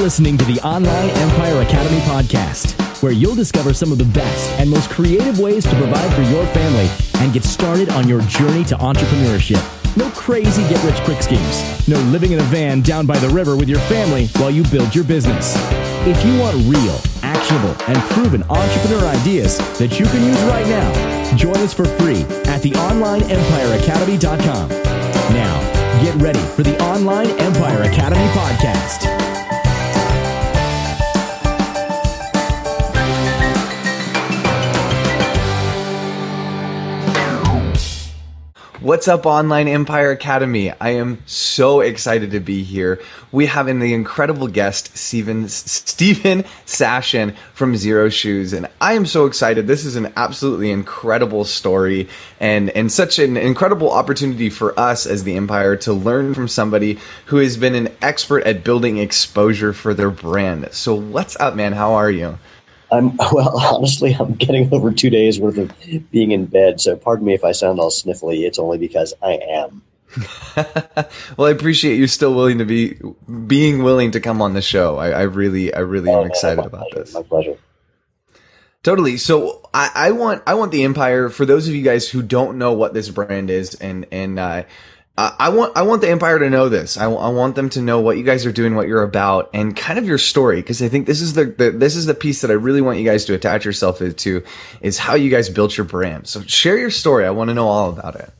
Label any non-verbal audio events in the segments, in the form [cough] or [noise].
listening to the Online Empire Academy podcast, where you'll discover some of the best and most creative ways to provide for your family and get started on your journey to entrepreneurship. No crazy get rich quick schemes. No living in a van down by the river with your family while you build your business. If you want real, actionable, and proven entrepreneur ideas that you can use right now, join us for free at theonlineempireacademy.com. Now, get ready for the Online Empire Academy podcast. What's up, Online Empire Academy? I am so excited to be here. We have the incredible guest, Steven, Steven Sashen from Xero Shoes. And I am so excited. This is an absolutely incredible story and, and such an incredible opportunity for us as the Empire to learn from somebody who has been an expert at building exposure for their brand. So what's up, man? How are you? I'm [laughs] well, honestly, I'm getting over two days worth of being in bed. So pardon me if I sound all sniffly. It's only because I am. [laughs] well, I appreciate you still willing to be being willing to come on the show. I, I really, I really oh, am excited about pleasure, this. My pleasure. Totally. So I, I, want I want the Empire for those of you guys who don't know what this brand is and and uh, I want I want the Empire to know this. I, I, want them to know what you guys are doing, what you're about, and kind of your story. Because I think this is the, the, this is the piece that I really want you guys to attach yourself to is how you guys built your brand. So share your story. I want to know all about it.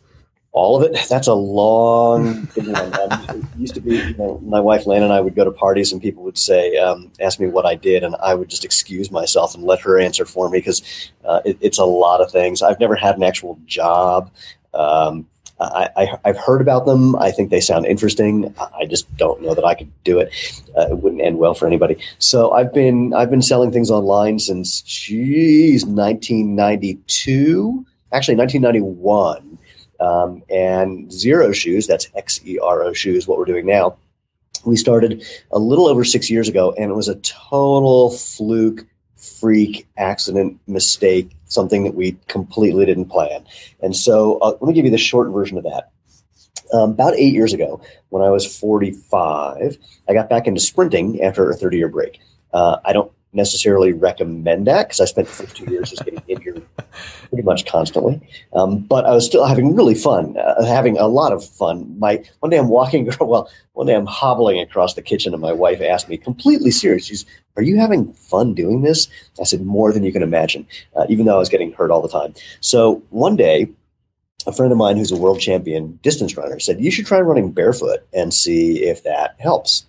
All of it. That's a long. um, [laughs] used to be, you know, my wife Lana and I would go to parties, and people would say, um, ask me what I did, and I would just excuse myself and let her answer for me because uh, it, it's a lot of things. I've never had an actual job. Um, I, have heard about them. I think they sound interesting. I just don't know that I could do it. Uh, it wouldn't end well for anybody. So I've been I've been selling things online since geez 1992, actually 1991. Um, and Xero Shoes, that's X E R O Shoes, what we're doing now. We started a little over six years ago, and it was a total fluke freak accident mistake something that we completely didn't plan. And so uh, let me give you the short version of that. Um, about eight years ago when i was 45 i got back into sprinting after a 30 year break. Uh, i don't necessarily recommend that because I spent the first two years just getting injured pretty much constantly. Um, but I was still having really fun, uh, having a lot of fun. My one day I'm walking, [laughs] well, one day I'm hobbling across the kitchen, and my wife asked me, completely serious, she's, "Are you having fun doing this?" I said, "More than you can imagine," uh, even though I was getting hurt all the time. So one day. A friend of mine who's a world champion distance runner said, You should try running barefoot and see if that helps.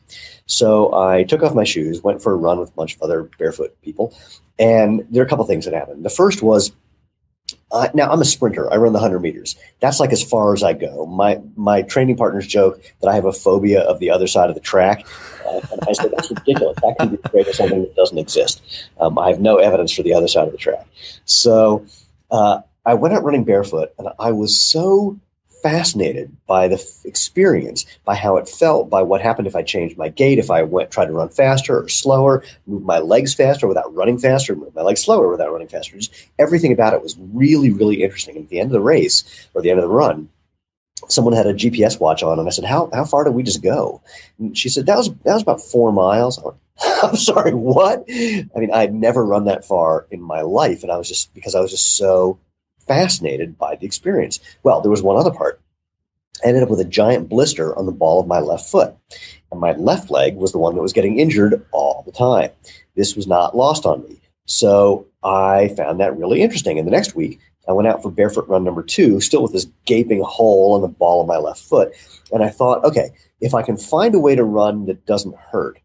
So I took off my shoes, went for a run with a bunch of other barefoot people, and there are a couple things that happened. The first was uh, now I'm a sprinter. I run the 100 meters. That's like as far as I go. My my training partners joke that I have a phobia of the other side of the track, uh, and I say that's ridiculous. That can be created something that doesn't exist. Um, I have no evidence for the other side of the track. So uh, I went out running barefoot, and I was so fascinated by the f- experience, by how it felt, by what happened if I changed my gait, if I went tried to run faster or slower, move my legs faster without running faster, move my legs slower without running faster. Just everything about it was really, really interesting. And at the end of the race or the end of the run, someone had a GPS watch on, and I said, "How how far did we just go?" And she said, "That was that was about four miles." I'm [laughs] sorry, what? I mean, I'd never run that far in my life, and I was just because I was just so fascinated by the experience. Well, there was one other part. I ended up with a giant blister on the ball of my left foot. And my left leg was the one that was getting injured all the time. This was not lost on me. So I found that really interesting. And the next week, I went out for barefoot run number two, still with this gaping hole on the ball of my left foot. And I thought, okay, if I can find a way to run that doesn't hurt,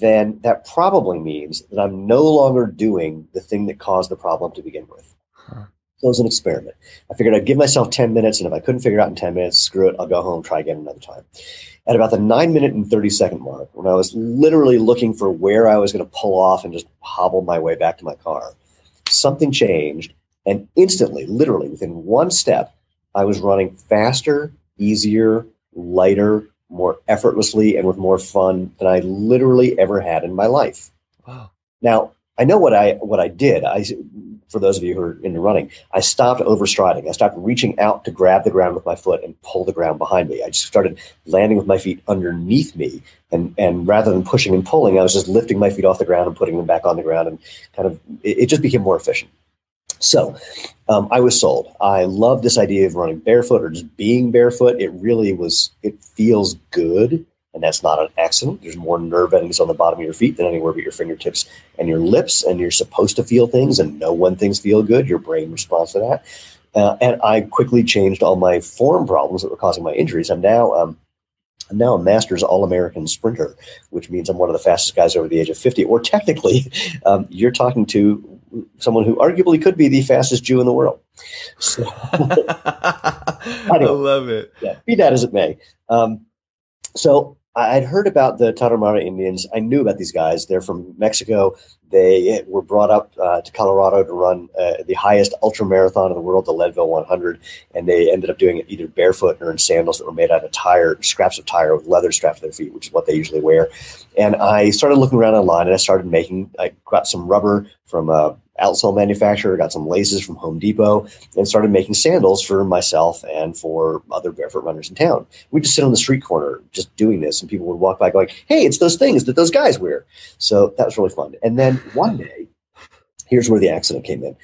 then that probably means that I'm no longer doing the thing that caused the problem to begin with. Huh. It was an experiment. I figured I'd give myself 10 minutes, and if I couldn't figure it out in 10 minutes, screw it, I'll go home, try again another time. At about the nine minute and 30 second mark, when I was literally looking for where I was going to pull off and just hobble my way back to my car, something changed. And instantly, literally within one step, I was running faster, easier, lighter, more effortlessly, and with more fun than I literally ever had in my life. Wow. Now, I know what I what I did. I for those of you who are into running, I stopped overstriding. I stopped reaching out to grab the ground with my foot and pull the ground behind me. I just started landing with my feet underneath me. And, and rather than pushing and pulling, I was just lifting my feet off the ground and putting them back on the ground. And kind of, it, it just became more efficient. So um, I was sold. I love this idea of running barefoot or just being barefoot. It really was, it feels good and that's not an accident. There's more nerve endings on the bottom of your feet than anywhere but your fingertips and your lips, and you're supposed to feel things and know when things feel good. Your brain responds to that. Uh, and I quickly changed all my form problems that were causing my injuries. I'm now um, I'm now a Masters All American sprinter, which means I'm one of the fastest guys over the age of 50. Or technically, [laughs] um, you're talking to someone who arguably could be the fastest Jew in the world. So, [laughs] [laughs] I love it. Yeah, be that as it may. Um, so I'd heard about the Tarahumara Indians. I knew about these guys. They're from Mexico. They were brought up uh, to Colorado to run uh, the highest ultra marathon in the world, the Leadville 100, and they ended up doing it either barefoot or in sandals that were made out of tire scraps of tire with leather strapped to their feet, which is what they usually wear. And I started looking around online, and I started making. I got some rubber from a outsole manufacturer, got some laces from Home Depot, and started making sandals for myself and for other barefoot runners in town. We'd just sit on the street corner just doing this, and people would walk by going, Hey, it's those things that those guys wear. So that was really fun. And then one day, here's where the accident came in.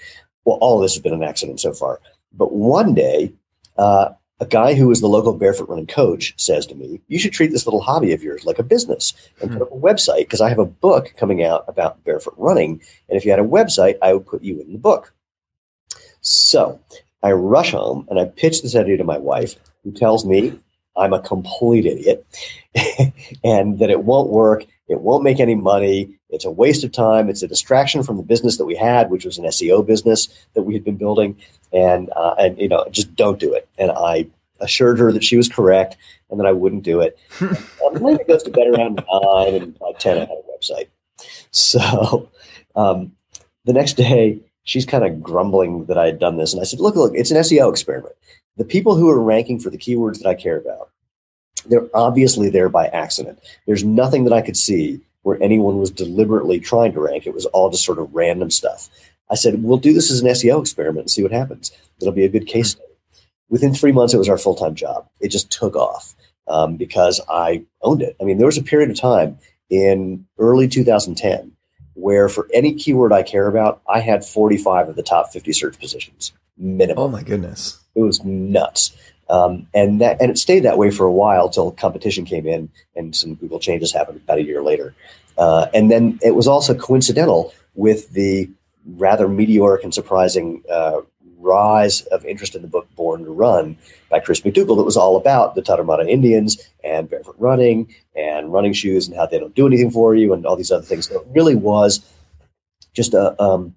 Well, all of this has been an accident so far. But one day, uh, a guy who is the local barefoot running coach says to me, You should treat this little hobby of yours like a business and put up a website because I have a book coming out about barefoot running. And if you had a website, I would put you in the book. So I rush home and I pitch this idea to my wife, who tells me I'm a complete idiot [laughs] and that it won't work. It won't make any money. It's a waste of time. It's a distraction from the business that we had, which was an SEO business that we had been building and uh, and you know just don't do it. And I assured her that she was correct and that I wouldn't do it. [laughs] I believe it goes to bed around nine and by ten I had a website. So um, the next day she's kind of grumbling that I had done this, and I said, "Look, look, it's an SEO experiment. The people who are ranking for the keywords that I care about." They're obviously there by accident. There's nothing that I could see where anyone was deliberately trying to rank. It was all just sort of random stuff. I said, we'll do this as an SEO experiment and see what happens. It'll be a good case study. Within three months, it was our full time job. It just took off um, because I owned it. I mean, there was a period of time in early 2010 where for any keyword I care about, I had 45 of the top 50 search positions minimum. Oh my goodness. It was nuts. Um, and that and it stayed that way for a while till competition came in and some Google changes happened about a year later. Uh, and then it was also coincidental with the rather meteoric and surprising uh, rise of interest in the book Born to Run by Chris McDougall that was all about the Tarahumara Indians and barefoot running and running shoes and how they don't do anything for you and all these other things. So it really was just a, um,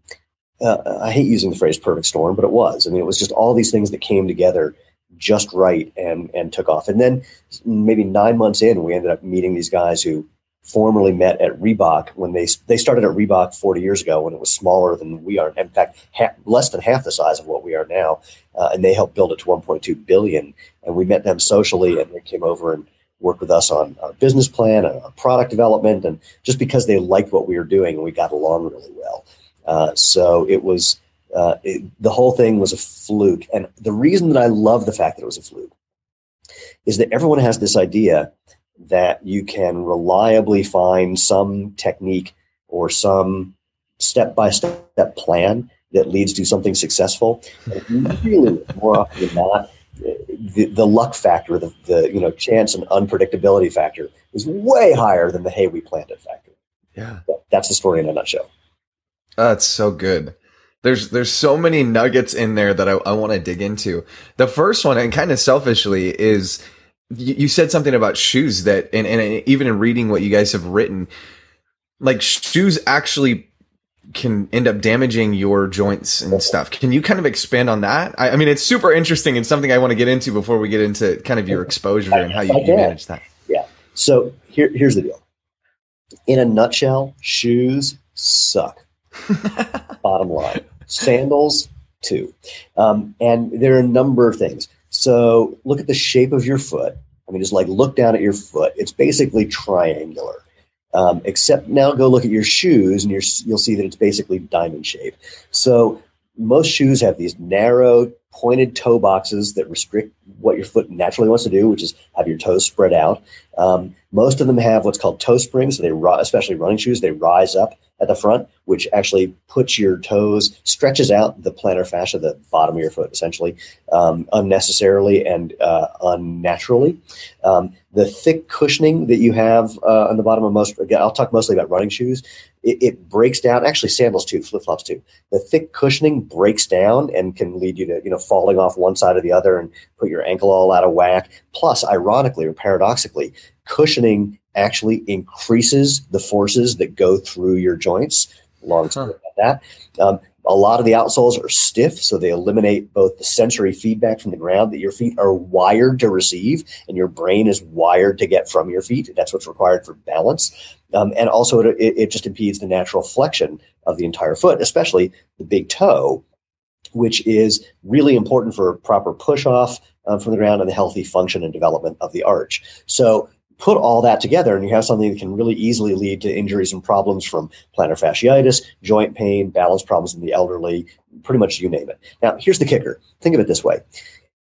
uh, I hate using the phrase perfect storm, but it was. I mean, it was just all these things that came together just right and and took off. And then maybe nine months in, we ended up meeting these guys who formerly met at Reebok when they they started at Reebok 40 years ago when it was smaller than we are. In fact, less than half the size of what we are now. Uh, and they helped build it to 1.2 billion. And we met them socially, and they came over and worked with us on our business plan and our product development, and just because they liked what we were doing, and we got along really well. Uh, so it was. Uh, it, the whole thing was a fluke. And the reason that I love the fact that it was a fluke is that everyone has this idea that you can reliably find some technique or some step by step plan that leads to something successful. really, more often than not, the, the luck factor, the, the you know chance and unpredictability factor is way higher than the hey we planned it factor. Yeah, that's the story in a nutshell. That's so good. There's there's so many nuggets in there that I, I want to dig into. The first one, and kind of selfishly, is you said something about shoes that, and, and even in reading what you guys have written, like shoes actually can end up damaging your joints and stuff. Can you kind of expand on that? I, I mean, it's super interesting and something I want to get into before we get into kind of your exposure and how you, you manage that. Yeah. So here, here's the deal. In a nutshell, shoes suck. [laughs] Bottom line. Sandals too. Um, and there are a number of things. So look at the shape of your foot. I mean, just like look down at your foot. It's basically triangular. Um, except now go look at your shoes and you'll see that it's basically diamond shape. So most shoes have these narrow, pointed toe boxes that restrict what your foot naturally wants to do, which is have your toes spread out. Um, most of them have what's called toe springs. So they, especially running shoes, they rise up at the front, which actually puts your toes, stretches out the plantar fascia, the bottom of your foot, essentially, um, unnecessarily and uh, unnaturally. Um, the thick cushioning that you have uh, on the bottom of most, again, I'll talk mostly about running shoes. It, it breaks down, actually sandals too, flip flops too. The thick cushioning breaks down and can lead you to, you know, falling off one side or the other and put your ankle all out of whack. Plus, ironically or paradoxically, cushioning actually increases the forces that go through your joints. Long story huh. about that. Um, a lot of the outsoles are stiff, so they eliminate both the sensory feedback from the ground that your feet are wired to receive, and your brain is wired to get from your feet. That's what's required for balance. Um, and also, it, it just impedes the natural flexion of the entire foot, especially the big toe, which is really important for proper push off um, from the ground and the healthy function and development of the arch. So, put all that together and you have something that can really easily lead to injuries and problems from plantar fasciitis, joint pain, balance problems in the elderly, pretty much you name it. Now, here's the kicker. Think of it this way.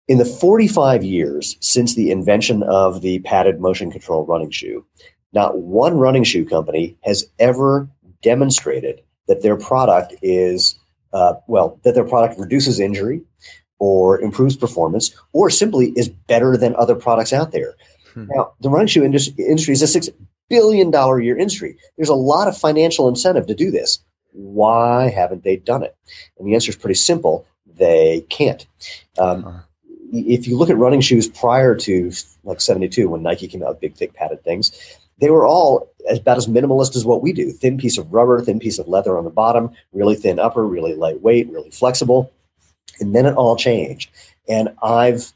In the 45 years since the invention of the padded motion control running shoe, not one running shoe company has ever demonstrated that their product is, uh, well, that their product reduces injury or improves performance or simply is better than other products out there. Hmm. Now, the running shoe industry, industry is a six billion dollar a year industry. There's a lot of financial incentive to do this. Why haven't they done it? And the answer is pretty simple: they can't. Um, uh-huh. If you look at running shoes prior to like '72, when Nike came out with big, thick, padded things, they were all about as minimalist as what we do: thin piece of rubber, thin piece of leather on the bottom, really thin upper, really lightweight, really flexible. And then it all changed. And I've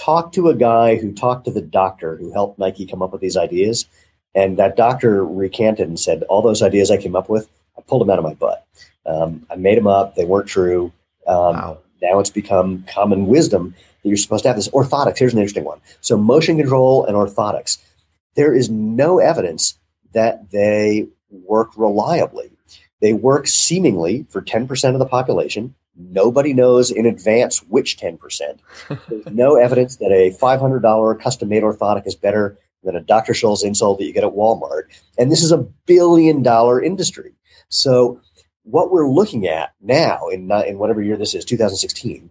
talked to a guy who talked to the doctor who helped Nike come up with these ideas. And that doctor recanted and said, All those ideas I came up with, I pulled them out of my butt. Um, I made them up. They weren't true. Um, wow. Now it's become common wisdom that you're supposed to have this. Orthotics, here's an interesting one. So, motion control and orthotics. There is no evidence that they work reliably. They work seemingly for 10% of the population. Nobody knows in advance which 10%. There's no [laughs] evidence that a $500 custom made orthotic is better than a Dr. Scholl's insole that you get at Walmart. And this is a billion dollar industry. So, what we're looking at now in, uh, in whatever year this is, 2016,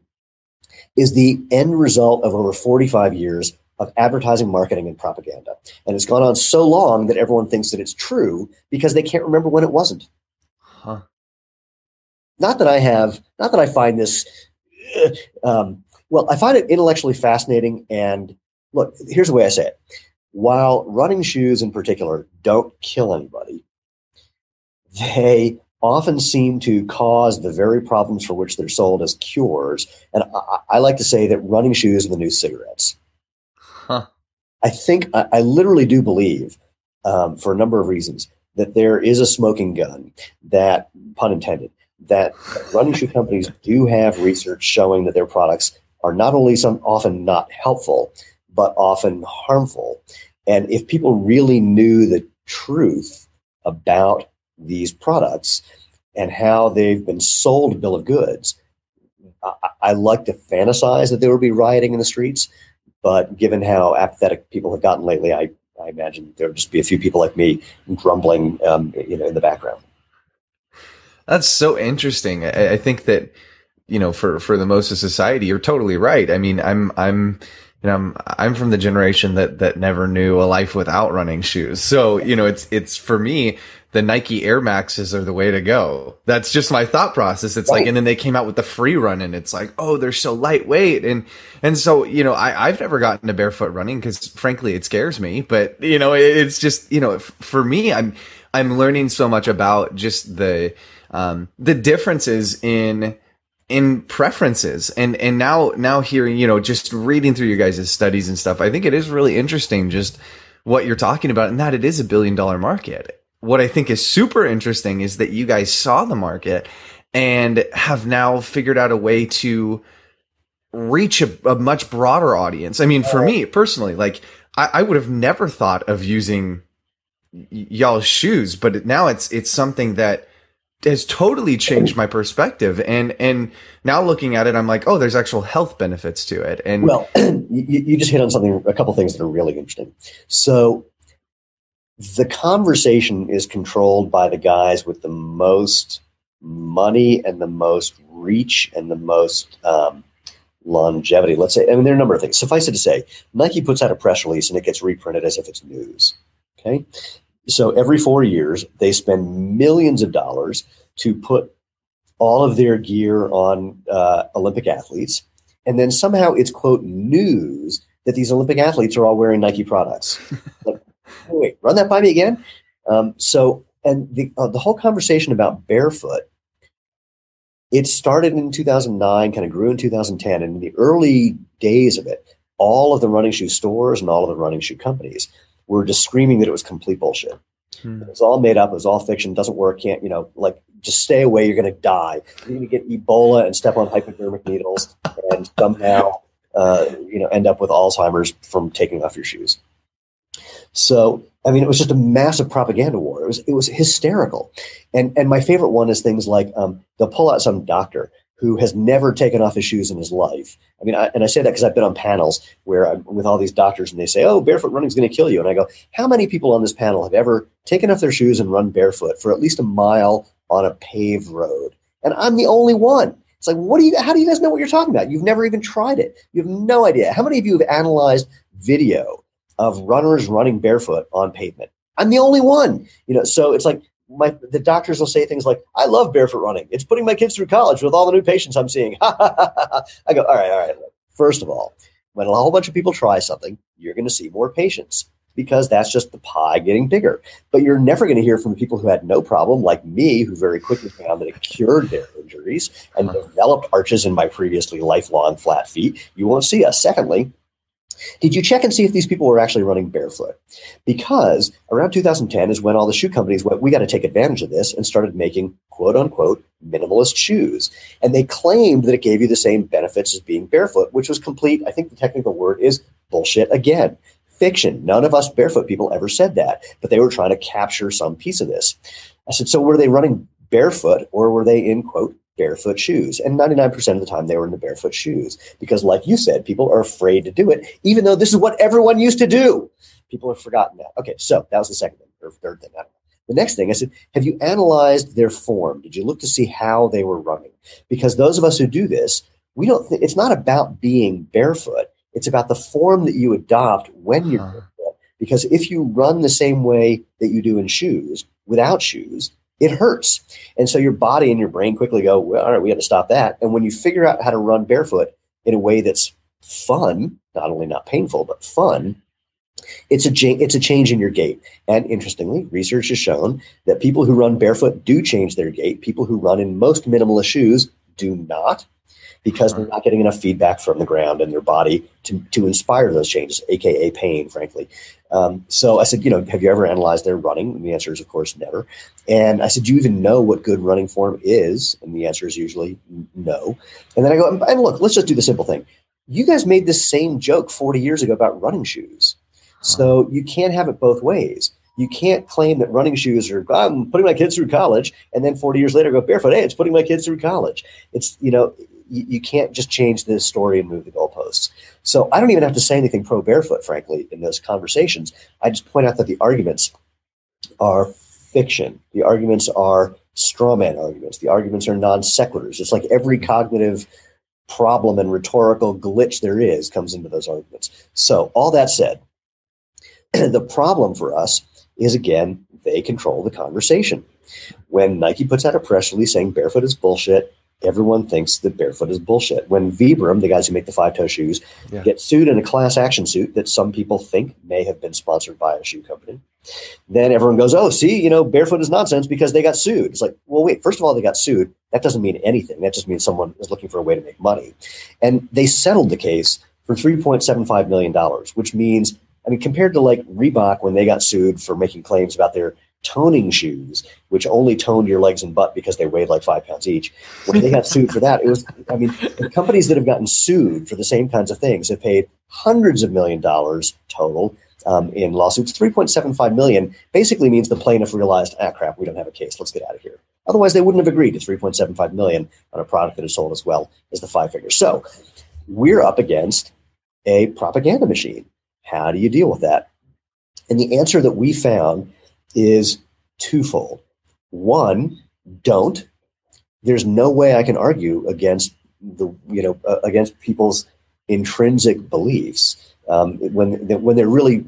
is the end result of over 45 years of advertising, marketing, and propaganda. And it's gone on so long that everyone thinks that it's true because they can't remember when it wasn't. Huh not that I have, not that I find this, um, well, I find it intellectually fascinating. And look, here's the way I say it. While running shoes in particular don't kill anybody, they often seem to cause the very problems for which they're sold as cures. And I, I like to say that running shoes are the new cigarettes. Huh. I think, I, I literally do believe, um, for a number of reasons, that there is a smoking gun that, pun intended, that running shoe companies do have research showing that their products are not only some often not helpful, but often harmful. And if people really knew the truth about these products and how they've been sold bill of goods, I, I like to fantasize that there would be rioting in the streets. But given how apathetic people have gotten lately, I, I imagine there would just be a few people like me grumbling, um, you know, in the background. That's so interesting. I, I, think that you know, for for the most of society, you're totally right. I mean, I'm I'm you know, I'm I'm from the generation that that never knew a life without running shoes. So you know, it's it's for me. The Nike Air Maxes are the way to go. That's just my thought process. It's right. like, and then they came out with the free run and it's like, oh, they're so lightweight. And, and so, you know, I, I've never gotten to barefoot running because frankly, it scares me, but you know, it, it's just, you know, for me, I'm, I'm learning so much about just the, um, the differences in in preferences. And and now now hearing you know just reading through your guys' studies and stuff i think it is really interesting just what you're talking about and that it is a billion dollar market. What i think is super interesting is that you guys saw the market and have now figured out a way to reach a, a much broader audience. I mean for me personally like I, I would have never thought of using y'all's shoes but now it's it's something that has totally changed my perspective and and now looking at it i'm like oh there's actual health benefits to it and well [clears throat] you, you just hit on something a couple things that are really interesting so the conversation is controlled by the guys with the most money and the most reach and the most um, longevity. Let's say, I mean, there are a number of things. Suffice it to say, Nike puts out a press release and it gets reprinted as if it's news. Okay. So every four years, they spend millions of dollars to put all of their gear on uh, Olympic athletes. And then somehow it's, quote, news that these Olympic athletes are all wearing Nike products. [laughs] like, wait, run that by me again. Um, so, and the, uh, the whole conversation about barefoot it started in 2009, kind of grew in 2010. And in the early days of it, all of the running shoe stores and all of the running shoe companies were just screaming that it was complete bullshit. Hmm. It was all made up. It was all fiction. Doesn't work. Can't, you know, like just stay away. You're going to die. You're going to get Ebola and step on hypodermic needles and somehow, uh, you know, end up with Alzheimer's from taking off your shoes. So I mean, it was just a massive propaganda war. It was it was hysterical, and and my favorite one is things like um, they'll pull out some doctor who has never taken off his shoes in his life. I mean, I, and I say that because I've been on panels where I'm with all these doctors, and they say, "Oh, barefoot running is going to kill you," and I go, "How many people on this panel have ever taken off their shoes and run barefoot for at least a mile on a paved road?" And I'm the only one. It's like, what do you? How do you guys know what you're talking about? You've never even tried it. You have no idea. How many of you have analyzed video of runners running barefoot on pavement. I'm the only one, you know. So it's like my the doctors will say things like, "I love barefoot running. It's putting my kids through college with all the new patients I'm seeing." [laughs] I go, "All right, all right. First of all, when a whole bunch of people try something, you're going to see more patients because that's just the pie getting bigger. But you're never going to hear from people who had no problem, like me, who very quickly found that it cured their injuries and uh-huh. developed arches in my previously lifelong flat feet. You won't see us. Secondly, did you check and see if these people were actually running barefoot? Because around 2010 is when all the shoe companies went, we got to take advantage of this and started making quote unquote minimalist shoes. And they claimed that it gave you the same benefits as being barefoot, which was complete. I think the technical word is bullshit again. Fiction. None of us barefoot people ever said that, but they were trying to capture some piece of this. I said, so were they running barefoot or were they in quote barefoot shoes. And 99% of the time they were in the barefoot shoes because, like you said, people are afraid to do it, even though this is what everyone used to do. People have forgotten that. Okay, so that was the second thing or third thing. The next thing I said, have you analyzed their form? Did you look to see how they were running? Because those of us who do this, we don't. Th- it's not about being barefoot. It's about the form that you adopt when you're uh-huh. barefoot. Because if you run the same way that you do in shoes without shoes, it hurts. And so your body and your brain quickly go, well, all right, we got to stop that. And when you figure out how to run barefoot in a way that's fun, not only not painful, but fun, it's a it's a change in your gait. And interestingly, research has shown that people who run barefoot do change their gait. People who run in most minimalist shoes do not because they're not getting enough feedback from the ground and their body to, to inspire those changes, aka pain, frankly. Um, so I said, you know, have you ever analyzed their running? And the answer is, of course, never. And I said, do you even know what good running form is? And the answer is usually no. And then I go, and look, let's just do the simple thing. You guys made this same joke 40 years ago about running shoes. So you can't have it both ways. You can't claim that running shoes are, I'm putting my kids through college, and then 40 years later go barefoot. Hey, it's putting my kids through college. It's, you know, you, you can't just change the story and move the goalposts. So I don't even have to say anything pro barefoot, frankly, in those conversations. I just point out that the arguments are fiction. The arguments are straw man arguments. The arguments are non sequiturs. It's like every cognitive problem and rhetorical glitch there is comes into those arguments. So, all that said, [clears throat] the problem for us is again, they control the conversation. When Nike puts out a press release saying barefoot is bullshit, everyone thinks that barefoot is bullshit. When Vibram, the guys who make the five toe shoes, yeah. get sued in a class action suit that some people think may have been sponsored by a shoe company, then everyone goes, "Oh, see, you know, barefoot is nonsense because they got sued." It's like, well, wait. First of all, they got sued. That doesn't mean anything. That just means someone is looking for a way to make money, and they settled the case for three point seven five million dollars, which means, I mean, compared to like Reebok when they got sued for making claims about their toning shoes, which only toned your legs and butt because they weighed like five pounds each. When they got sued for that, it was, I mean, companies that have gotten sued for the same kinds of things have paid hundreds of million dollars total um, in lawsuits. 3.75 million basically means the plaintiff realized, ah, crap, we don't have a case. Let's get out of here. Otherwise, they wouldn't have agreed to 3.75 million on a product that is sold as well as the five fingers. So we're up against a propaganda machine. How do you deal with that? And the answer that we found is twofold. One, don't. There's no way I can argue against the you know uh, against people's intrinsic beliefs um, when when they're really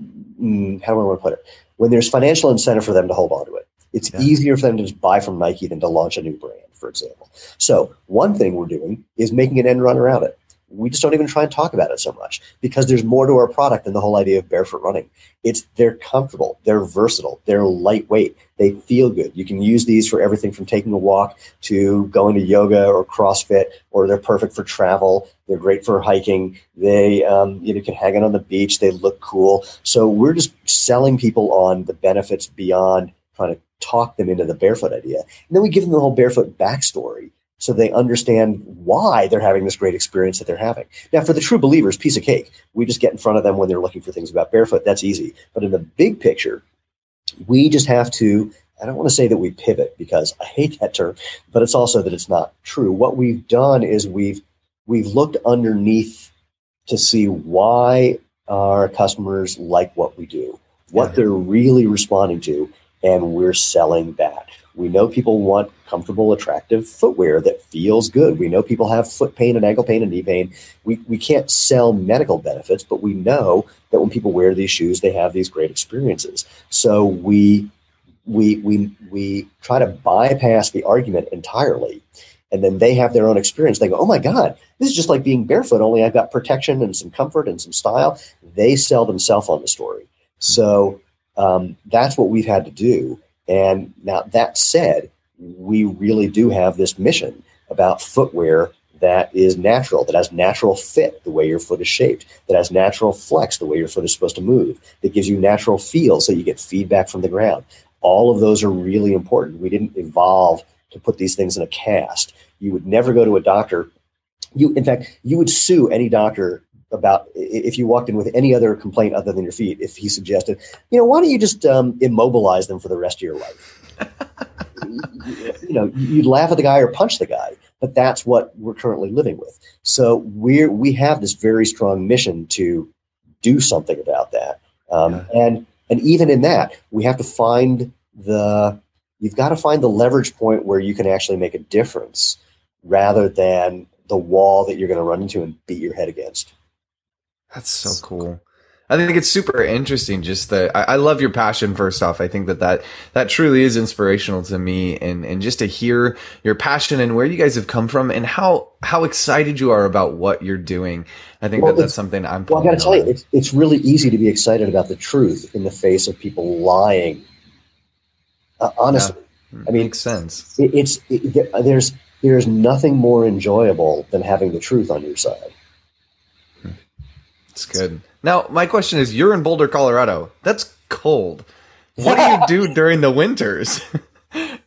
mm, how do I want to put it when there's financial incentive for them to hold on to it. It's yeah. easier for them to just buy from Nike than to launch a new brand, for example. So one thing we're doing is making an end run around it we just don't even try and talk about it so much because there's more to our product than the whole idea of barefoot running. It's they're comfortable, they're versatile, they're lightweight, they feel good. You can use these for everything from taking a walk to going to yoga or CrossFit, or they're perfect for travel. They're great for hiking. They um, you know can hang out on the beach. They look cool. So we're just selling people on the benefits beyond trying to talk them into the barefoot idea, and then we give them the whole barefoot backstory so they understand why they're having this great experience that they're having. Now, for the true believers, piece of cake. We just get in front of them when they're looking for things about barefoot. That's easy. But in the big picture, we just have to. I don't want to say that we pivot because I hate that term, but it's also that it's not true. What we've done is we've we've looked underneath to see why our customers like what we do, what yeah. they're really responding to, and we're selling that. We know people want comfortable, attractive footwear that feels good. We know people have foot pain and ankle pain and knee pain. We, we can't sell medical benefits, but we know that when people wear these shoes, they have these great experiences. So we we we we try to bypass the argument entirely and then they have their own experience. They go, "Oh my God, this is just like being barefoot. Only I've got protection and some comfort and some style." They sell themselves on the story. Hmm. So um, that's what we've had to do. And now that said, we really do have this mission about footwear that is natural, that has natural fit the way your foot is shaped, that has natural flex the way your foot is supposed to move, that gives you natural feel so you get feedback from the ground. All of those are really important. We didn't evolve to put these things in a cast. You would never go to a doctor. You, in fact, you would sue any doctor about if you walked in with any other complaint other than your feet, if he suggested, you know, why don't you just um, immobilize them for the rest of your life? you know, you'd laugh at the guy or punch the guy, but that's what we're currently living with. So we're we have this very strong mission to do something about that, um, yeah. and and even in that, we have to find the you've got to find the leverage point where you can actually make a difference, rather than the wall that you're going to run into and beat your head against. That's so cool. I think it's super interesting. Just that I, I, love your passion. First off, I think that that that truly is inspirational to me, and and just to hear your passion and where you guys have come from, and how how excited you are about what you're doing. I think well, that that's something I'm. Well, I got to tell you, it's it's really easy to be excited about the truth in the face of people lying. Uh, honestly, yeah. I mean, makes sense. It, it's it, there's there's nothing more enjoyable than having the truth on your side. It's good. Now, my question is you're in Boulder, Colorado. That's cold. What do you do during the winters?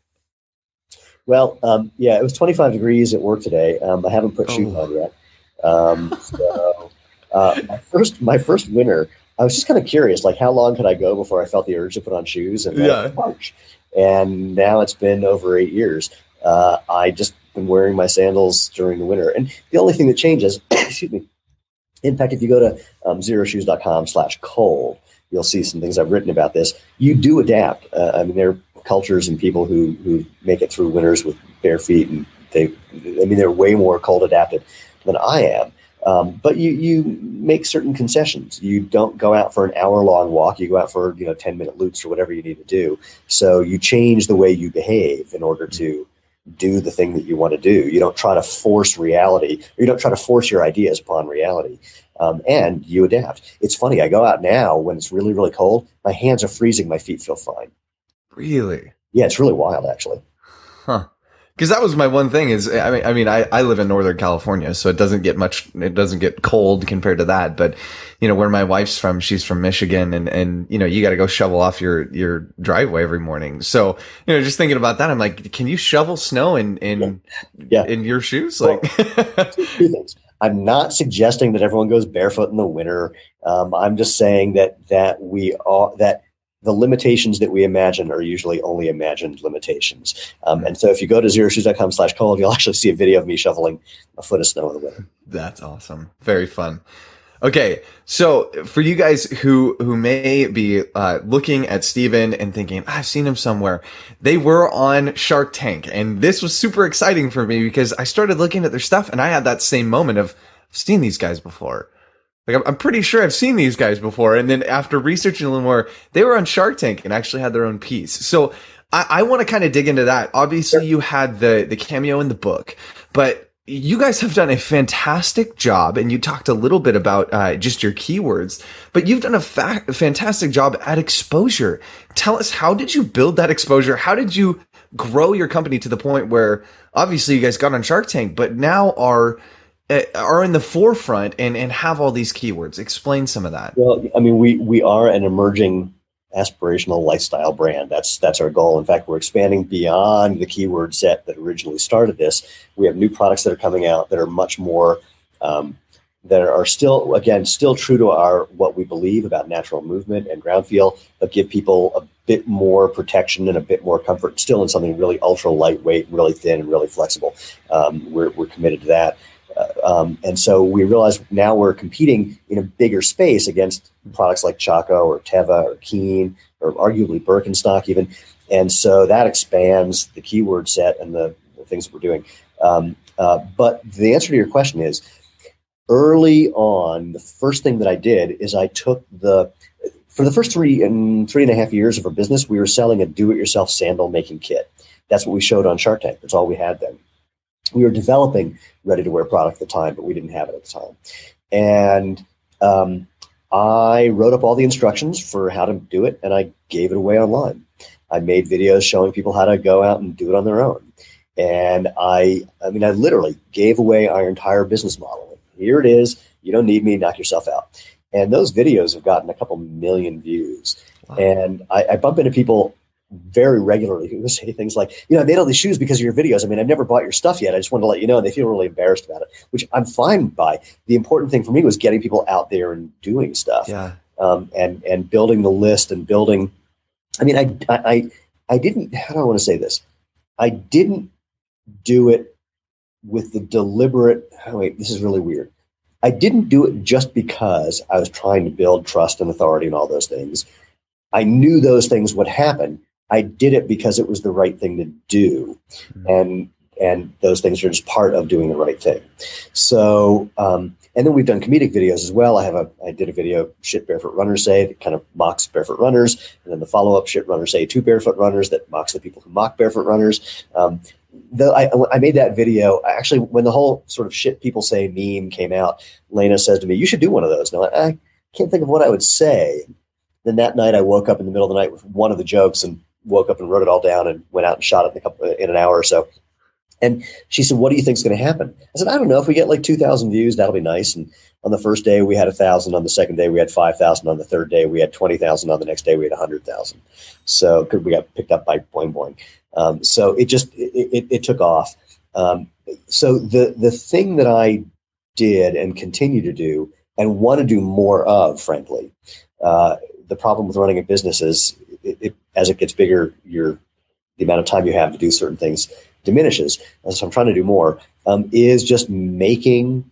[laughs] well, um, yeah, it was 25 degrees at work today. Um, I haven't put shoes oh. on yet. Um, so, uh, my first my first winter, I was just kind of curious, like how long could I go before I felt the urge to put on shoes? And yeah. March. And now it's been over eight years. Uh, I just been wearing my sandals during the winter, and the only thing that changes, [coughs] excuse me, in fact, if you go to um, xeroshoes.com slash cold, you'll see some things I've written about this. You do adapt. Uh, I mean, there are cultures and people who, who make it through winters with bare feet, and they, I mean, they're way more cold adapted than I am. Um, but you, you make certain concessions. You don't go out for an hour long walk. You go out for, you know, 10 minute loops or whatever you need to do. So you change the way you behave in order to do the thing that you want to do. You don't try to force reality, or you don't try to force your ideas upon reality. Um, and you adapt. It's funny. I go out now when it's really, really cold. My hands are freezing. My feet feel fine. Really? Yeah, it's really wild, actually. Huh because that was my one thing is I mean I mean I, I live in Northern California so it doesn't get much it doesn't get cold compared to that but you know where my wife's from she's from Michigan and and you know you got to go shovel off your your driveway every morning. So you know just thinking about that I'm like can you shovel snow in in yeah. in your shoes? Like well, two things. I'm not suggesting that everyone goes barefoot in the winter. Um, I'm just saying that that we are that the limitations that we imagine are usually only imagined limitations. Um, and so if you go to xeroshoes.com slash cold, you'll [laughs] actually see a video of me shoveling a foot of snow in the winter. That's awesome. Very fun. Okay, so for you guys who who may be uh, looking at Steven and thinking I've seen him somewhere, they were on Shark Tank, and this was super exciting for me because I started looking at their stuff and I had that same moment of I've seen these guys before. Like I'm, I'm pretty sure I've seen these guys before, and then after researching a little more, they were on Shark Tank and actually had their own piece. So I, I want to kind of dig into that. Obviously, you had the the cameo in the book, but you guys have done a fantastic job and you talked a little bit about uh, just your keywords but you've done a fa- fantastic job at exposure tell us how did you build that exposure how did you grow your company to the point where obviously you guys got on shark tank but now are are in the forefront and and have all these keywords explain some of that well i mean we we are an emerging aspirational lifestyle brand. That's that's our goal. In fact, we're expanding beyond the keyword set that originally started this. We have new products that are coming out that are much more um, that are still again still true to our what we believe about natural movement and ground feel, but give people a bit more protection and a bit more comfort. Still in something really ultra lightweight, really thin, and really flexible. Um, we're we're committed to that. Um, and so we realize now we're competing in a bigger space against products like Chaco or Teva or Keen or arguably Birkenstock even. And so that expands the keyword set and the, the things that we're doing. Um, uh, but the answer to your question is early on, the first thing that I did is I took the for the first three and three and a half years of our business, we were selling a do-it-yourself sandal making kit. That's what we showed on Shark Tank. That's all we had then we were developing ready to wear product at the time, but we didn't have it at the time. And um, I wrote up all the instructions for how to do it and I gave it away online. I made videos showing people how to go out and do it on their own. And I, I mean, I literally gave away our entire business model. Here it is. You don't need me. Knock yourself out. And those videos have gotten a couple million views. Wow. And I, I bump into people very regularly who would say things like, you know, I made all these shoes because of your videos. I mean, I've never bought your stuff yet. I just wanted to let you know. And they feel really embarrassed about it, which I'm fine by. The important thing for me was getting people out there and doing stuff. Yeah. Um, and, and building the list and building. I mean, I, I, I didn't, how do I want to say this? I didn't do it with the deliberate, oh wait, this is really weird. I didn't do it just because I was trying to build trust and authority and all those things. I knew those things would happen. I did it because it was the right thing to do, mm-hmm. and and those things are just part of doing the right thing. So, um, and then we've done comedic videos as well. I have a I did a video shit barefoot runners say that kind of mocks barefoot runners, and then the follow up shit runners say two barefoot runners that mocks the people who mock barefoot runners. Um, the, I, I made that video actually when the whole sort of shit people say meme came out. Lena says to me, "You should do one of those." And I'm like, I can't think of what I would say. Then that night, I woke up in the middle of the night with one of the jokes and woke up and wrote it all down and went out and shot it in, a couple, in an hour or so. And she said, "What do you think is going to happen?" I said, "I don't know. If we get like two thousand views, that'll be nice." And on the first day, we had a thousand. On the second day, we had five thousand. On the third day, we had twenty thousand. On the next day, we had a hundred thousand. So we got picked up by Boing Boing. Um, so it just it, it, it took off. Um, so the the thing that I did and continue to do and want to do more of, frankly, uh, the problem with running a business is it, it, as it gets bigger, your the amount of time you have to do certain things diminishes. And so I'm trying to do more. Um, is just making.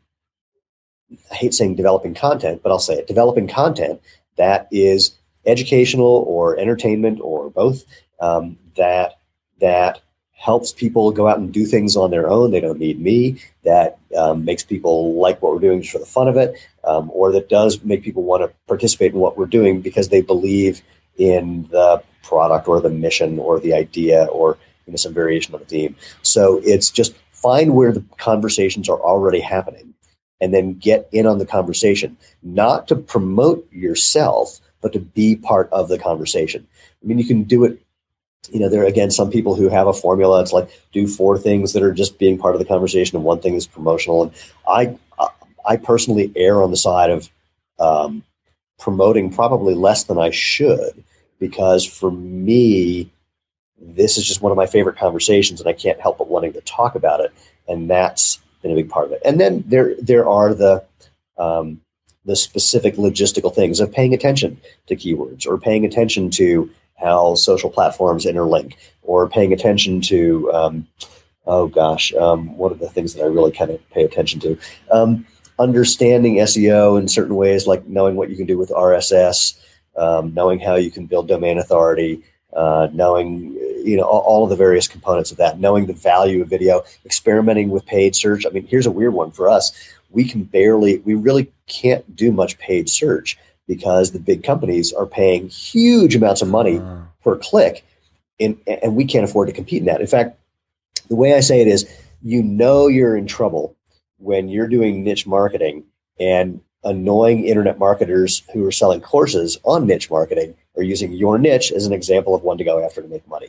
I hate saying developing content, but I'll say it: developing content that is educational or entertainment or both. Um, that that helps people go out and do things on their own. They don't need me. That um, makes people like what we're doing just for the fun of it, um, or that does make people want to participate in what we're doing because they believe in the product or the mission or the idea or you know, some variation of the theme. So it's just find where the conversations are already happening and then get in on the conversation, not to promote yourself, but to be part of the conversation. I mean, you can do it you know, there are again some people who have a formula. It's like do four things that are just being part of the conversation, and one thing is promotional. And I, I personally err on the side of um, promoting probably less than I should, because for me, this is just one of my favorite conversations, and I can't help but wanting to talk about it, and that's been a big part of it. And then there, there are the um, the specific logistical things of paying attention to keywords or paying attention to how social platforms interlink or paying attention to um, oh gosh um, what are the things that i really kind of pay attention to um, understanding seo in certain ways like knowing what you can do with rss um, knowing how you can build domain authority uh, knowing you know all, all, of the various components of that knowing the value of video experimenting with paid search. I mean here's a weird one for us. We can barely we really can't do much paid search because the big companies are paying huge amounts of money uh. per click in, and we can't afford to compete in that. In fact the way i say it is you know you're in trouble when you're doing niche marketing and annoying internet marketers who are selling courses on niche marketing are using your niche as an example of one to go after to make money.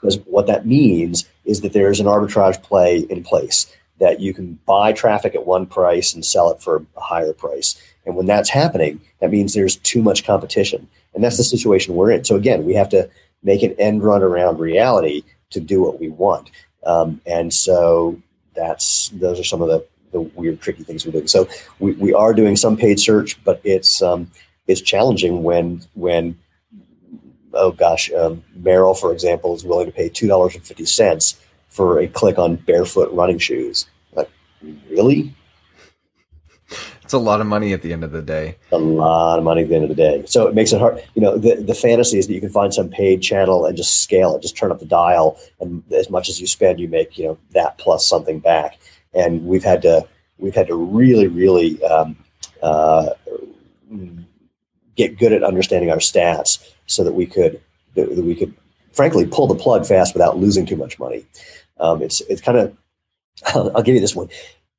Because what that means is that there's an arbitrage play in place that you can buy traffic at one price and sell it for a higher price. And when that's happening, that means there's too much competition. And that's the situation we're in. So again, we have to make an end run around reality to do what we want. Um, and so that's those are some of the the weird, tricky things we're doing. So we, we are doing some paid search, but it's um, it's challenging when when oh gosh, um, Merrell, for example, is willing to pay two dollars and fifty cents for a click on barefoot running shoes. Like, really? It's a lot of money at the end of the day. A lot of money at the end of the day. So it makes it hard. You know, the, the fantasy is that you can find some paid channel and just scale it, just turn up the dial, and as much as you spend, you make you know that plus something back and we've had to we've had to really really um, uh, get good at understanding our stats so that we could that we could frankly pull the plug fast without losing too much money. Um, it's it's kind of I'll, I'll give you this one.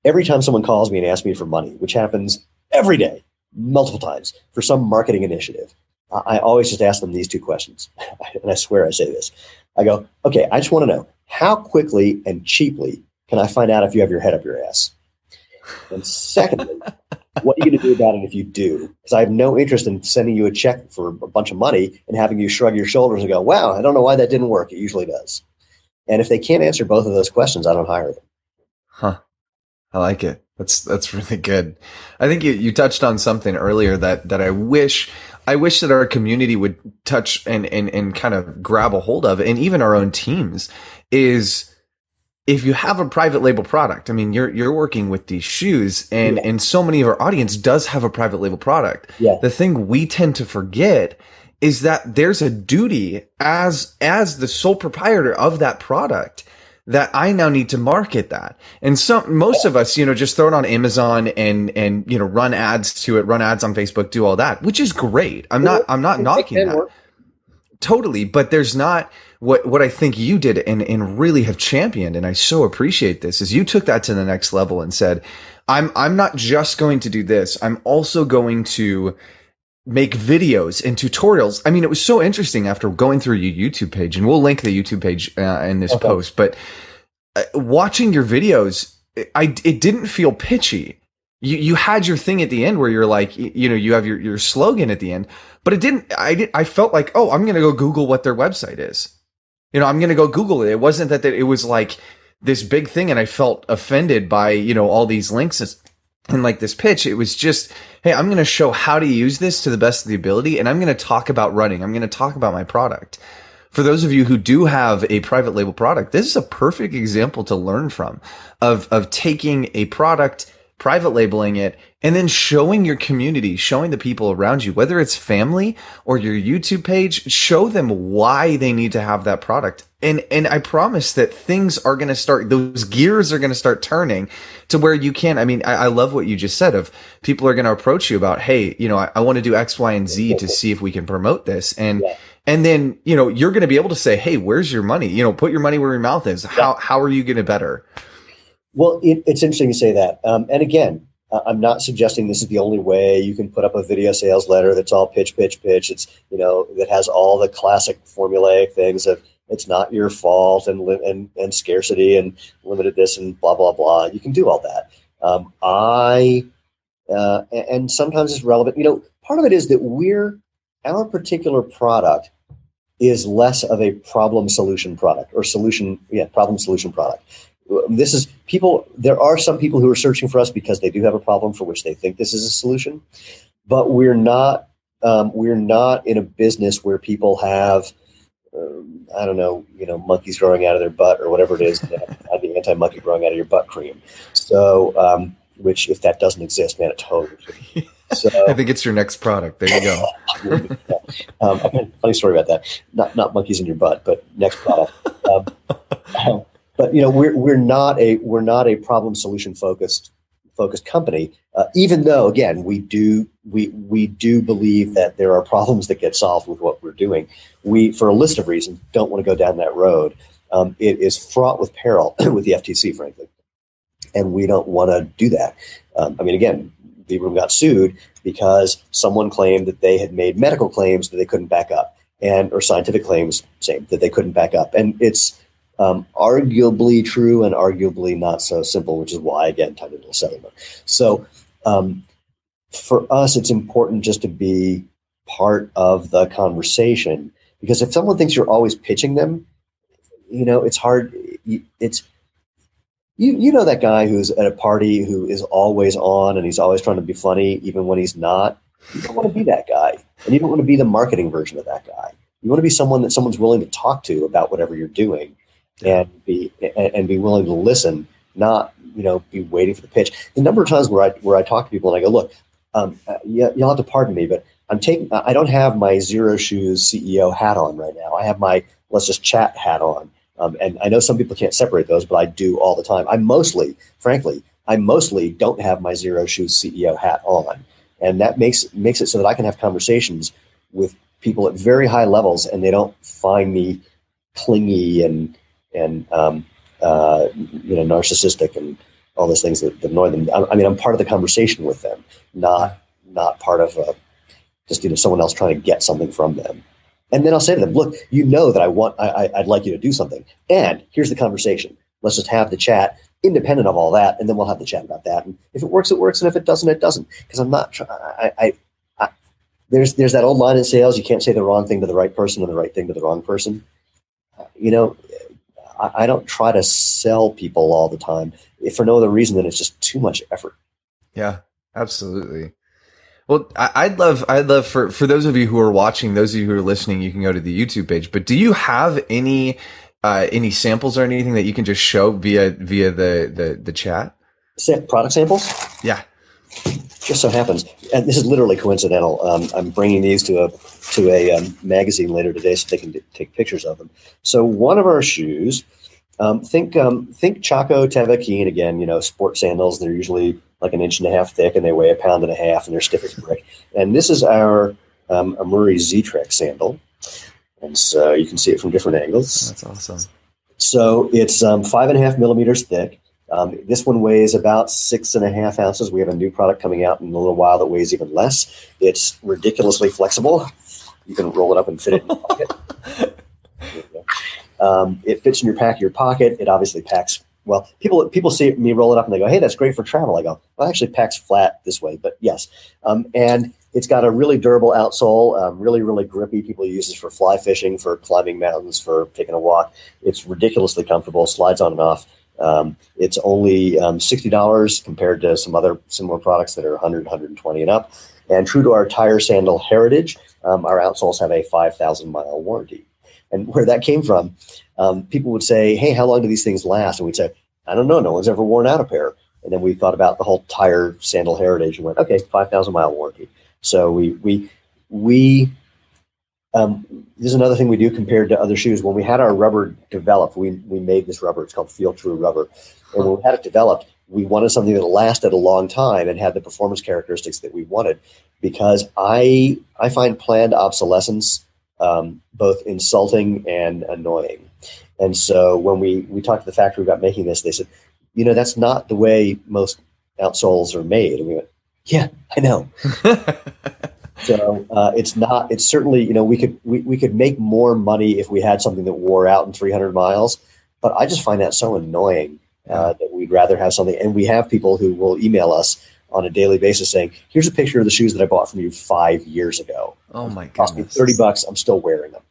Every time someone calls me and asks me for money, which happens every day, multiple times for some marketing initiative, I always just ask them these two questions, [laughs] and I swear I say this. I go, okay, I just want to know how quickly and cheaply can I find out if you have your head up your ass? And secondly, [laughs] what are you going to do about it if you do? Because I have no interest in sending you a check for a bunch of money and having you shrug your shoulders and go, wow, I don't know why that didn't work. It usually does. And if they can't answer both of those questions, I don't hire them. Huh. I like it. That's that's really good. I think you, you touched on something earlier that that I wish I wish that our community would touch and, and and kind of grab a hold of, and even our own teams is if you have a private label product, I mean, you're you're working with these shoes, and yeah. and so many of our audience does have a private label product. Yeah. The thing we tend to forget is that there's a duty as as the sole proprietor of that product that I now need to market that. And some most of us, you know, just throw it on Amazon and and you know run ads to it, run ads on Facebook, do all that, which is great. I'm not I'm not knocking that. Work. Totally, but there's not what what I think you did and and really have championed, and I so appreciate this, is you took that to the next level and said, I'm I'm not just going to do this. I'm also going to make videos and tutorials. I mean, it was so interesting after going through your YouTube page, and we'll link the YouTube page uh, in this okay. post. But uh, watching your videos, I it didn't feel pitchy. You you had your thing at the end where you're like, you know, you have your your slogan at the end, but it didn't. I did. I felt like, oh, I'm gonna go Google what their website is. You know, I'm going to go Google it. It wasn't that, that it was like this big thing and I felt offended by, you know, all these links and like this pitch. It was just, Hey, I'm going to show how to use this to the best of the ability. And I'm going to talk about running. I'm going to talk about my product. For those of you who do have a private label product, this is a perfect example to learn from of, of taking a product private labeling it, and then showing your community, showing the people around you, whether it's family or your YouTube page, show them why they need to have that product. And, and I promise that things are going to start, those gears are going to start turning to where you can. I mean, I, I, love what you just said of people are going to approach you about, Hey, you know, I, I want to do X, Y, and Z to see if we can promote this. And, yeah. and then, you know, you're going to be able to say, Hey, where's your money? You know, put your money where your mouth is. How, how are you going to better? Well, it, it's interesting to say that. Um, and again, I'm not suggesting this is the only way you can put up a video sales letter that's all pitch, pitch, pitch. It's you know that has all the classic formulaic things of it's not your fault and and and scarcity and limited this and blah blah blah. You can do all that. Um, I uh, and sometimes it's relevant. You know, part of it is that we're our particular product is less of a problem solution product or solution yeah problem solution product this is people. There are some people who are searching for us because they do have a problem for which they think this is a solution, but we're not. Um, we're not in a business where people have. Um, I don't know, you know, monkeys growing out of their butt or whatever it is, [laughs] the anti-monkey growing out of your butt cream. So, um, which if that doesn't exist, man, it totally. So, [laughs] I think it's your next product. There you go. [laughs] um, funny story about that. Not not monkeys in your butt, but next product. Um, um, but you know, we're we're not a we're not a problem solution focused focused company. Uh, even though, again, we do we we do believe that there are problems that get solved with what we're doing. We, for a list of reasons, don't want to go down that road. Um, it is fraught with peril [clears throat] with the FTC, frankly, and we don't want to do that. Um, I mean, again, Vibram got sued because someone claimed that they had made medical claims that they couldn't back up, and or scientific claims, same that they couldn't back up, and it's um, arguably true and arguably not so simple, which is why again tied into settlement. So um, for us, it's important just to be part of the conversation because if someone thinks you're always pitching them, you know, it's hard. It's you you know that guy who's at a party who is always on and he's always trying to be funny even when he's not. You don't want to be that guy, and you don't want to be the marketing version of that guy. You want to be someone that someone's willing to talk to about whatever you're doing, and be and, be willing to listen, not you know be waiting for the pitch. The number of times where I where I talk to people and I go, look, um, uh, you, you'll have to pardon me, but I'm taking I don't have my Xero Shoes CEO hat on right now. I have my let's just chat hat on um, and I know some people can't separate those, but I do all the time. I mostly, frankly, I mostly don't have my Xero Shoes CEO hat on, and that makes makes it so that I can have conversations with people at very high levels, and they don't find me clingy and and um, uh, you know narcissistic and all those things that, that annoy them. I, I, mean, I'm part of the conversation with them, not not part of a, just you know someone else trying to get something from them. And then I'll say to them, look, you know that I want, I, I'd like you to do something. And here's the conversation. Let's just have the chat independent of all that. And then we'll have the chat about that. And if it works, it works. And if it doesn't, it doesn't. Because I'm not, I, I, I, there's, there's that old line in sales. You can't say the wrong thing to the right person and the right thing to the wrong person. You know, I, I don't try to sell people all the time if for no other reason than it's just too much effort. Yeah, absolutely. Well, I'd love, I'd love for, for those of you who are watching, those of you who are listening, you can go to the YouTube page, but do you have any, uh, any samples or anything that you can just show via, via the, the, the chat? Product samples? Yeah. Just so happens, and this is literally coincidental. Um, I'm bringing these to a to a um, magazine later today, so they can d- take pictures of them. So one of our shoes, um, think um, think Chaco Teva Keen again. You know, sport sandals. They're usually like an inch and a half thick, and they weigh a pound and a half, and they're stiff as brick. And this is our um, Amuri Z-Trek sandal, and so you can see it from different angles. That's awesome. So it's um, five and a half millimeters thick. Um, this one weighs about six and a half ounces. We have a new product coming out in a little while that weighs even less. It's ridiculously flexible. You can roll it up and fit it in your pocket. [laughs] Um, it fits in your pack, your pocket. It obviously packs well, people people see me roll it up and they go, "Hey, that's great for travel." I go, "Well, actually, packs flat this way, but yes." Um, and it's got a really durable outsole, um, really really grippy. People use this for fly fishing, for climbing mountains, for taking a walk. It's ridiculously comfortable, slides on and off. Um, it's only um, sixty dollars compared to some other similar products that are 100, 120 and up. And true to our tire sandal heritage, um, our outsoles have a five thousand mile warranty. And where that came from um, people would say, "Hey, how long do these things last?" And we'd say, "I don't know. No one's ever worn out a pair." And then we thought about the whole tire sandal heritage and went, "Okay, five thousand mile warranty." So we we we um, this is another thing we do compared to other shoes. When we had our rubber developed, we we made this rubber. It's called FeelTrue rubber, and when we had it developed, we wanted something that lasted a long time and had the performance characteristics that we wanted. Because I I find planned obsolescence um, both insulting and annoying. And so when we, we talked to the factory about making this, they said, you know, that's not the way most outsoles are made. And we went, yeah, I know. [laughs] so uh, it's not, it's certainly, you know, we could, we, we could make more money if we had something that wore out in 300 miles, but I just find that so annoying uh, that we'd rather have something. And we have people who will email us on a daily basis saying, here's a picture of the shoes that I bought from you five years ago. Oh my god. Cost me 30 bucks. I'm still wearing them.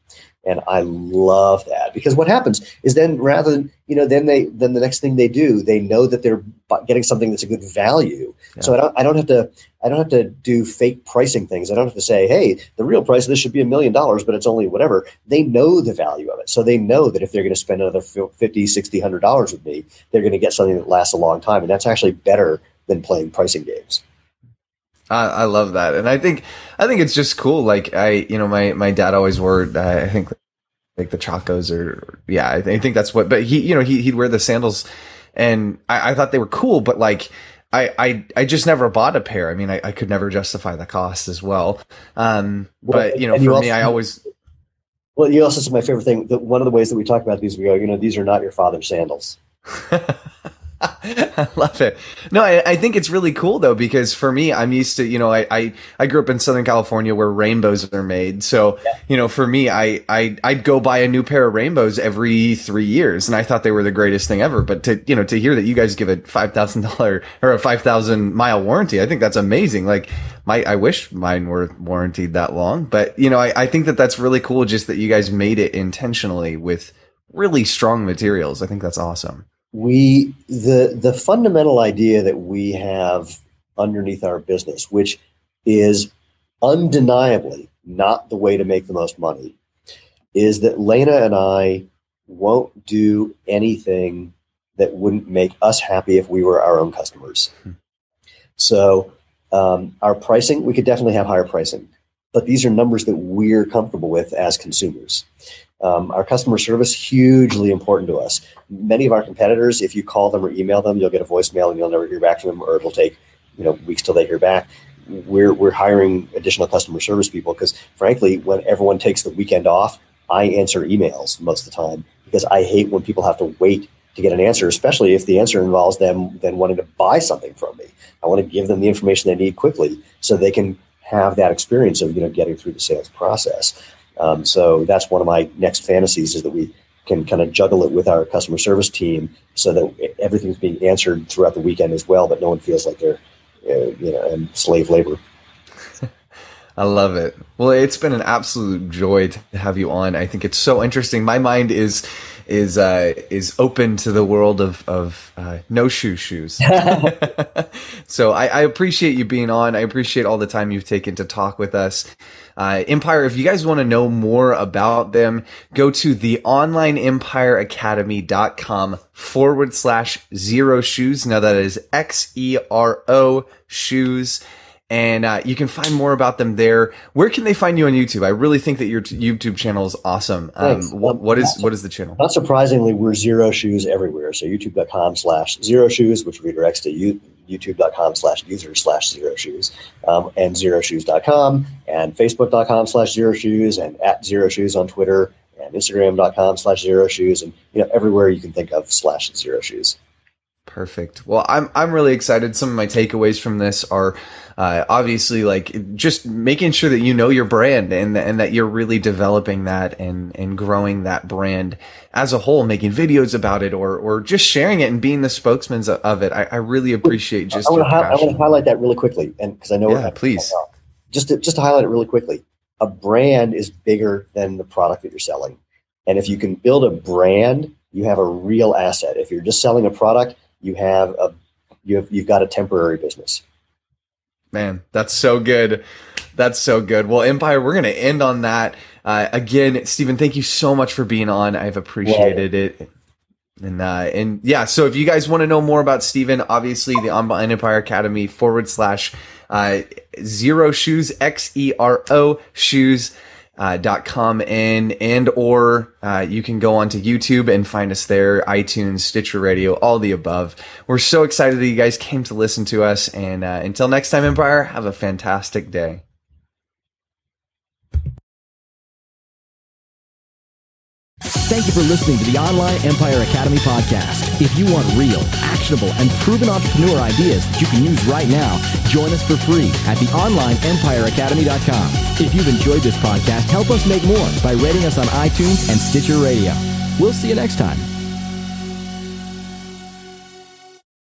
And I love that because what happens is then rather than, you know, then they, then the next thing they do, they know that they're getting something that's a good value. Yeah. So I don't, I don't have to, I don't have to do fake pricing things. I don't have to say, hey, the real price of this should be a million dollars, but it's only whatever. They know the value of it. So they know that if they're going to spend another 50, 60, 100 dollars with me, they're going to get something that lasts a long time. And that's actually better than playing pricing games. I, I love that, and I think I think it's just cool. Like I, you know, my my dad always wore. Uh, I think like the chacos or yeah, I, th- I, think that's what. But he, you know, he he'd wear the sandals, and I, I thought they were cool, but like. I, I, I just never bought a pair. I mean, I, I could never justify the cost as well. Um, well, but you know, for you also, me, I always. Well, you also said my favorite thing. That one of the ways that we talk about these, we go, you know, these are not your father's sandals. [laughs] [laughs] I love it. No, I, I, think it's really cool though because for me, I'm used to you know I, I, I grew up in Southern California where rainbows are made. So yeah. you know for me, I I I'd go buy a new pair of rainbows every three years, and I thought they were the greatest thing ever. But to you know to hear that you guys give a five thousand dollar [laughs] or a five thousand mile warranty, I think that's amazing. Like my I wish mine were warranted that long, but you know I, I think that that's really cool. Just that you guys made it intentionally with really strong materials. I think that's awesome we the the fundamental idea that we have underneath our business, which is undeniably not the way to make the most money, is that Lena and I won't do anything that wouldn't make us happy if we were our own customers. Hmm. So um, our pricing, we could definitely have higher pricing, but these are numbers that we're comfortable with as consumers. Um, our customer service hugely important to us. Many of our competitors, if you call them or email them, you'll get a voicemail and you'll never hear back from them, or it'll take you know weeks till they hear back. We're we're hiring additional customer service people because, frankly, when everyone takes the weekend off, I answer emails most of the time because I hate when people have to wait to get an answer, especially if the answer involves them then wanting to buy something from me. I want to give them the information they need quickly so they can have that experience of you know getting through the sales process. Um, so that's one of my next fantasies is that we can kind of juggle it with our customer service team so that everything's being answered throughout the weekend as well, but no one feels like they're uh, you know in slave labor. [laughs] I love it. Well, it's been an absolute joy to have you on. I think it's so interesting. My mind is is uh, is open to the world of of uh, no shoe shoes. [laughs] [laughs] so I, I, appreciate you being on. I appreciate all the time you've taken to talk with us. Uh, Empire, if you guys want to know more about them, go to the onlineempireacademy.com forward slash xero shoes. Now that is X E R O shoes and uh, you can find more about them there. Where can they find you on YouTube? I really think that your t- YouTube channel is awesome. Um, what, what is what is the channel? Not surprisingly, we're Xero Shoes everywhere. So youtube.com slash Xero Shoes, which redirects to you, youtube.com slash user slash Xero Shoes, um, and xeroshoes.com, and facebook.com slash Xero Shoes, and at Xero Shoes on Twitter, and instagram.com slash Xero Shoes, and you know everywhere you can think of slash Xero Shoes. Perfect. Well, I'm I'm really excited. Some of my takeaways from this are uh, obviously like just making sure that you know your brand and and that you're really developing that and and growing that brand as a whole, making videos about it or or just sharing it and being the spokesman of it. I, I really appreciate just. I want, hi- I want to highlight that really quickly, and because I know. Yeah, please. Just to, just to highlight it really quickly, a brand is bigger than the product that you're selling, and if you can build a brand, you have a real asset. If you're just selling a product, you have a you have you've got a temporary business. Man, that's so good. That's so good. Well, Empire, we're going to end on that. Uh, again, Stephen, thank you so much for being on. I've appreciated yeah. it. And, uh, and yeah, so if you guys want to know more about Stephen, obviously the Online Empire Academy forward slash, uh, xero shoes, X E R O shoes dot com and and or uh, you can go onto YouTube and find us there, iTunes, Stitcher Radio, all the above. We're so excited that you guys came to listen to us, and uh, until next time, Empire, have a fantastic day. Thank you for listening to the Online Empire Academy podcast. If you want real, actionable, and proven entrepreneur ideas that you can use right now, join us for free at theonlineempireacademy.com. If you've enjoyed this podcast, help us make more by rating us on iTunes and Stitcher Radio. We'll see you next time.